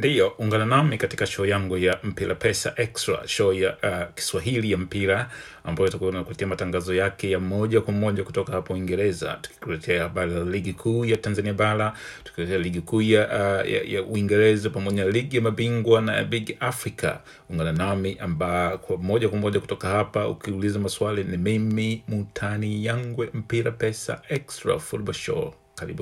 Ndiyo, ungana nami katika show yangu ya Mpira Pesa Extra, show ya uh, Kiswahili ya mpira ambayo itakuwa inakuletea matangazo yake ya moja kwa moja kutoka hapo Uingereza, tukikuletea habari za ligi kuu ya Tanzania bara, tukikuletea ligi kuu ya, uh, ya, ya Uingereza pamoja na ligi ya mabingwa na Big Africa. Ungana nami amba kwa moja kwa moja kutoka hapa, ukiuliza maswali ni mimi Mutani Yangwe, Mpira Pesa Extra Football Show. Karibu.